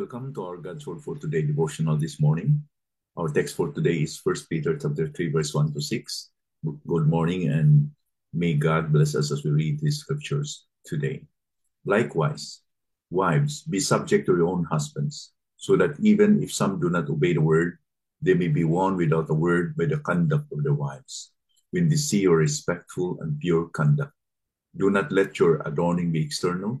Welcome to our God's Word for Today devotional this morning. Our text for today is 1 Peter chapter 3, verse 1 to 6. Good morning and may God bless us as we read these scriptures today. Likewise, wives, be subject to your own husbands, so that even if some do not obey the word, they may be won without a word by the conduct of their wives, when they see your respectful and pure conduct. Do not let your adorning be external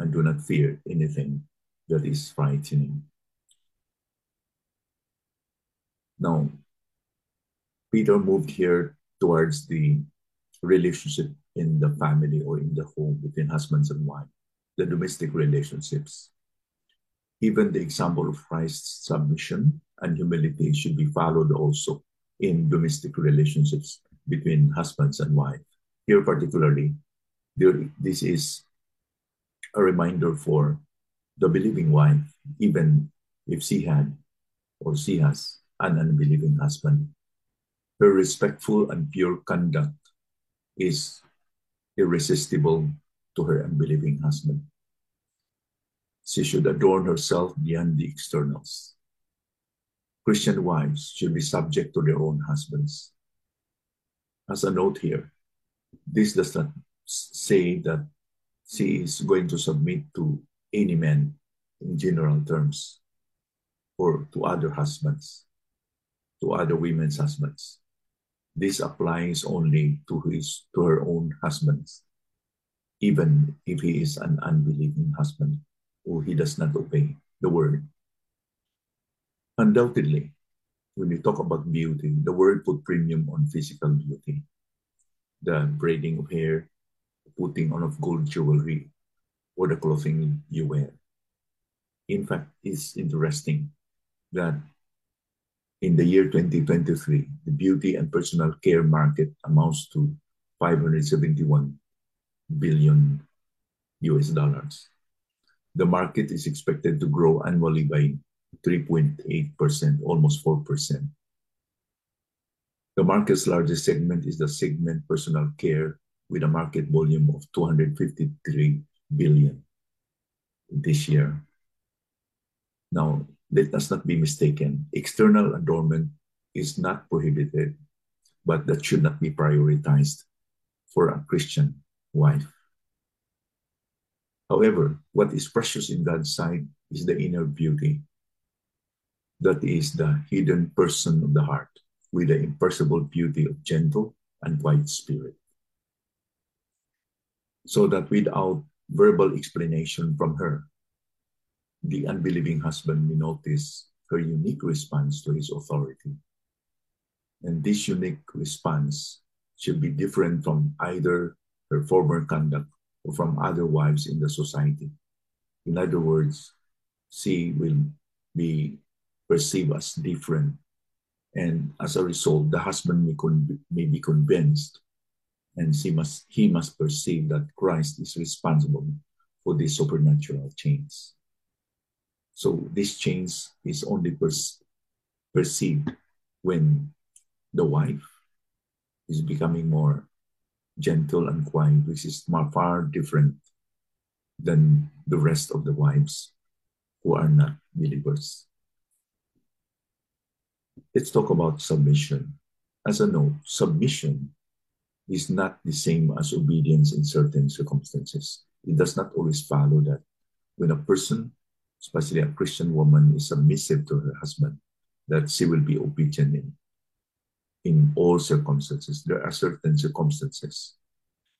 and do not fear anything that is frightening. Now, Peter moved here towards the relationship in the family or in the home between husbands and wife, the domestic relationships. Even the example of Christ's submission and humility should be followed also in domestic relationships between husbands and wife. Here, particularly, there, this is a reminder for the believing wife, even if she had or she has an unbelieving husband. Her respectful and pure conduct is irresistible to her unbelieving husband. She should adorn herself beyond the externals. Christian wives should be subject to their own husbands. As a note here, this does not say that she is going to submit to any man in general terms or to other husbands, to other women's husbands. This applies only to his to her own husbands, even if he is an unbelieving husband or he does not obey the word. Undoubtedly, when we talk about beauty, the word put premium on physical beauty. The braiding of hair, putting on of gold jewelry or the clothing you wear. In fact, it's interesting that in the year 2023, the beauty and personal care market amounts to 571 billion US dollars. The market is expected to grow annually by 3.8%, almost 4%. The market's largest segment is the segment personal care with a market volume of 253 billion this year. Now, let us not be mistaken. External adornment is not prohibited, but that should not be prioritized for a Christian wife. However, what is precious in God's sight is the inner beauty. That is the hidden person of the heart with the imperishable beauty of gentle and quiet spirit so that without verbal explanation from her, the unbelieving husband may notice her unique response to his authority. And this unique response should be different from either her former conduct or from other wives in the society. In other words, she will be perceived as different. And as a result, the husband may, con- may be convinced and she must, he must perceive that Christ is responsible for this supernatural change. So this change is only per- perceived when the wife is becoming more gentle and quiet, which is far different than the rest of the wives who are not believers. Let's talk about submission. As a note, submission is not the same as obedience in certain circumstances. It does not always follow that when a person, especially a Christian woman, is submissive to her husband, that she will be obedient in, in all circumstances. There are certain circumstances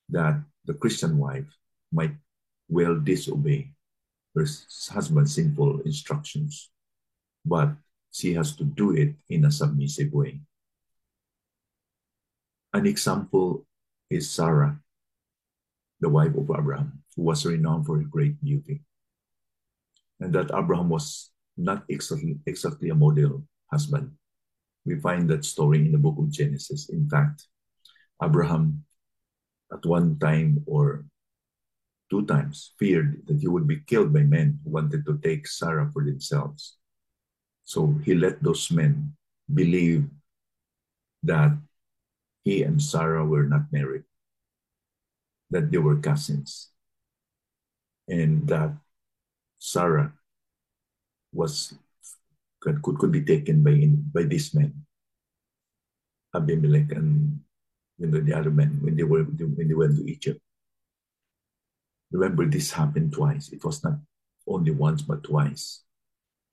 that the Christian wife might well disobey her husband's simple instructions, but she has to do it in a submissive way. An example is Sarah, the wife of Abraham, who was renowned for her great beauty. And that Abraham was not exactly, exactly a model husband. We find that story in the book of Genesis. In fact, Abraham, at one time or two times, feared that he would be killed by men who wanted to take Sarah for themselves. So he let those men believe that he and Sarah were not married, that they were cousins, and that Sarah was could, could be taken by by these men, Abimelech and you know the other men when they were when they went to Egypt. Remember, this happened twice. It was not only once but twice.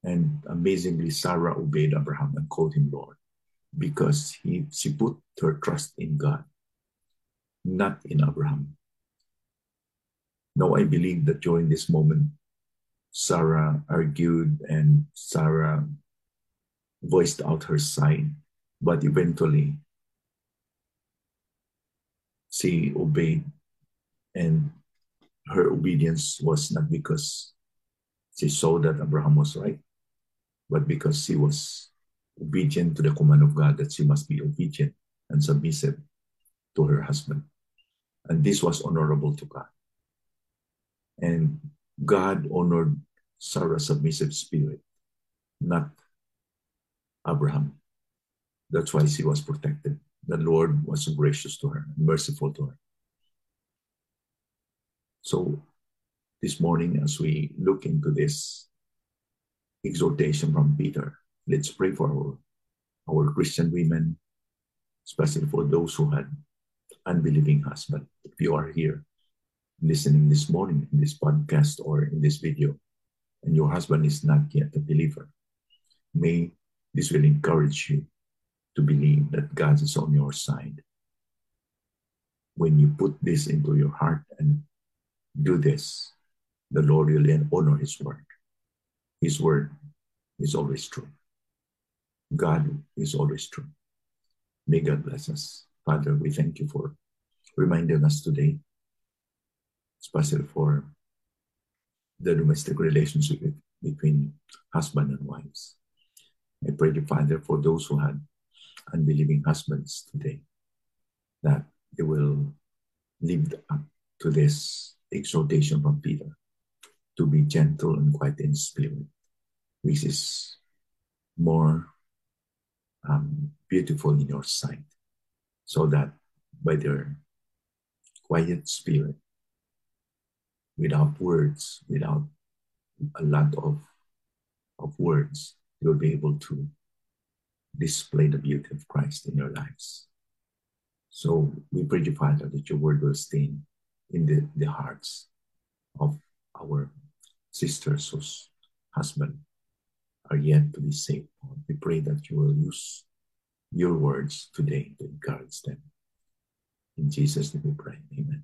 And amazingly, Sarah obeyed Abraham and called him Lord because he, she put her trust in God, not in Abraham. Now, I believe that during this moment, Sarah argued and Sarah voiced out her side, but eventually she obeyed, and her obedience was not because she saw that Abraham was right, but because she was obedient to the command of God that she must be obedient and submissive to her husband. And this was honorable to God. And God honored Sarah's submissive spirit, not Abraham. That's why she was protected. The Lord was gracious to her, merciful to her. So, this morning, as we look into this exhortation from Peter, let's pray for our, our Christian women, especially for those who had unbelieving husband. If you are here listening this morning in this podcast or in this video, and your husband is not yet a believer, may this will encourage you to believe that God is on your side. When you put this into your heart and do this, the Lord will honor His word. His word is always true. God is always true. May God bless us. Father, we thank you for reminding us today, especially for the domestic relationship between husband and wives. I pray the Father for those who had unbelieving husbands today, that they will live up to this exhortation from Peter to be gentle and quiet in spirit, which is more um, beautiful in your sight, so that by their quiet spirit, without words, without a lot of, of words, you'll be able to display the beauty of Christ in your lives. So we pray, you, Father, that your word will stay in the, the hearts of our sisters whose husband are yet to be saved. We pray that you will use your words today to encourage them. In Jesus' name we pray. Amen.